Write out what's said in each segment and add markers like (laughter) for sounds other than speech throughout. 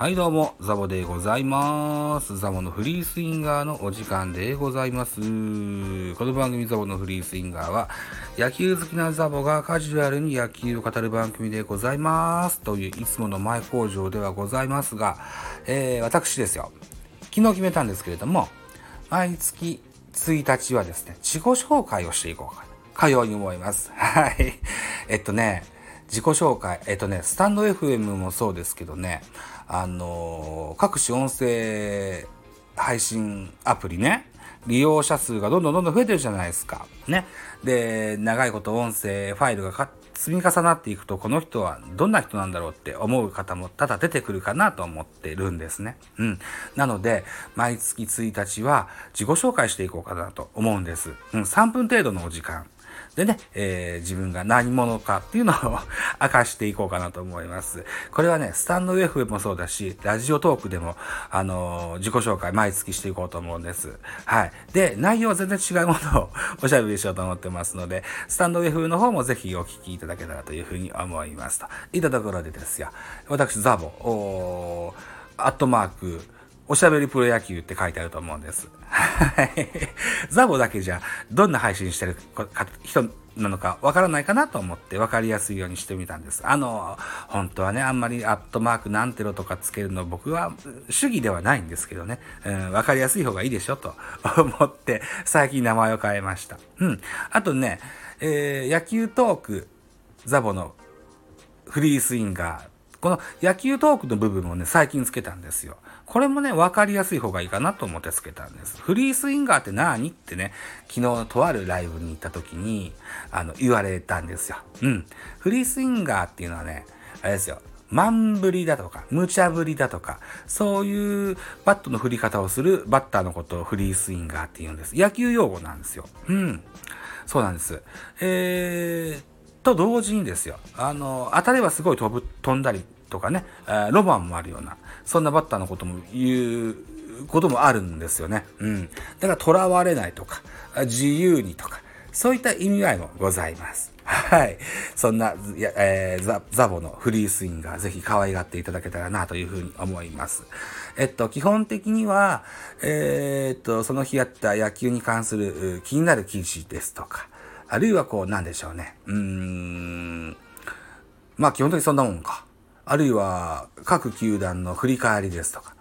はいどうも、ザボでございます。ザボのフリースインガーのお時間でございます。この番組ザボのフリースインガーは、野球好きなザボがカジュアルに野球を語る番組でございます。といういつもの前工場ではございますが、えー、私ですよ。昨日決めたんですけれども、毎月1日はですね、自己紹介をしていこうかかように思います。(laughs) はい。えっとね、自己紹介、えっとね、スタンド FM もそうですけどね、あの各種音声配信アプリね、利用者数がどんどんどんどん増えてるじゃないですか。ね。で、長いこと音声ファイルが積み重なっていくと、この人はどんな人なんだろうって思う方も多々出てくるかなと思ってるんですね。うん。なので、毎月1日は自己紹介していこうかなと思うんです。うん、3分程度のお時間。でね、えー自分が何者かっていうのを (laughs) 明かしていこうかなと思います。これはね、スタンド F もそうだし、ラジオトークでも、あのー自己紹介毎月していこうと思うんです。はい。で、内容は全然違うものを (laughs) おしゃべりしようと思ってますので、スタンド F の方もぜひお聞きいただけたらというふうに思いますと。いたところでですよ、私、ザボ、おアットマーク、おしゃべりプロ野球って書いてあると思うんです。はい。ザボだけじゃ、どんな配信してる人なのかわからないかなと思って分かりやすいようにしてみたんです。あの、本当はね、あんまりアットマークなんてろとかつけるの僕は主義ではないんですけどね、うん、分かりやすい方がいいでしょと思って最近名前を変えました。うん。あとね、えー野球トーク、ザボのフリースインガー。この野球トークの部分をね、最近つけたんですよ。これもね、わかりやすい方がいいかなと思ってつけたんです。フリースインガーって何ってね、昨日とあるライブに行った時に、あの、言われたんですよ。うん。フリースインガーっていうのはね、あれですよ。マンぶりだとか、無茶ぶりだとか、そういうバットの振り方をするバッターのことをフリースインガーって言うんです。野球用語なんですよ。うん。そうなんです。えー、と同時にですよ。あの、当たればすごい飛ぶ、飛んだりとかね、あロマンもあるような、そんなバッターのことも言うこともあるんですよね。うん。だから、囚われないとか、自由にとか、そういった意味合いもございます。はい。そんな、えーザ、ザボのフリースインガー、ぜひ可愛がっていただけたらなというふうに思います。えっと、基本的には、えーっと、その日やった野球に関する気になる記事ですとか、あるいはこう、なんでしょうね。うーん、まあ基本的にそんなもんか。あるいは各球団の振り返りですとか。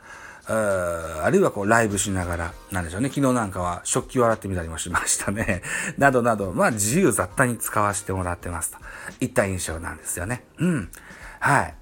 あるいはこうライブしながら、なんでしょうね。昨日なんかは食器を洗ってみたりもしましたね。(laughs) などなど、まあ自由雑多に使わせてもらってますといった印象なんですよね。うん。はい。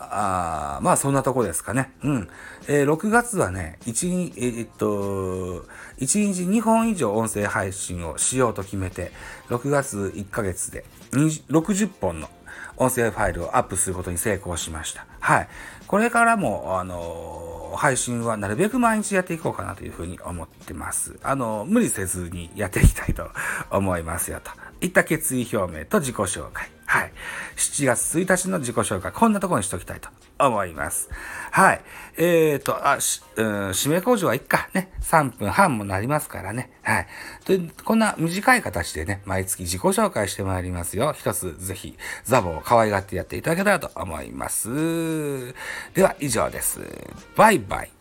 あまあそんなとこですかね。うん。えー6月はね、1日、えーっと、1日2本以上音声配信をしようと決めて、6月1ヶ月で60本の音声ファイルをアップすることに成功しました。はい。これからも、あのー配信はなるべく毎日やっていこうかなというふうに思ってます。あの無理せずにやっていきたいと思いますよと。いった決意表明と自己紹介。はい。7月1日の自己紹介、こんなところにしときたいと思います。はい。えーと、あ、し、うん、締め工場はいっか。ね。3分半もなりますからね。はい。というこんな短い形でね、毎月自己紹介してまいりますよ。一つ、ぜひ、ザボを可愛がってやっていただけたらと思います。では、以上です。バイバイ。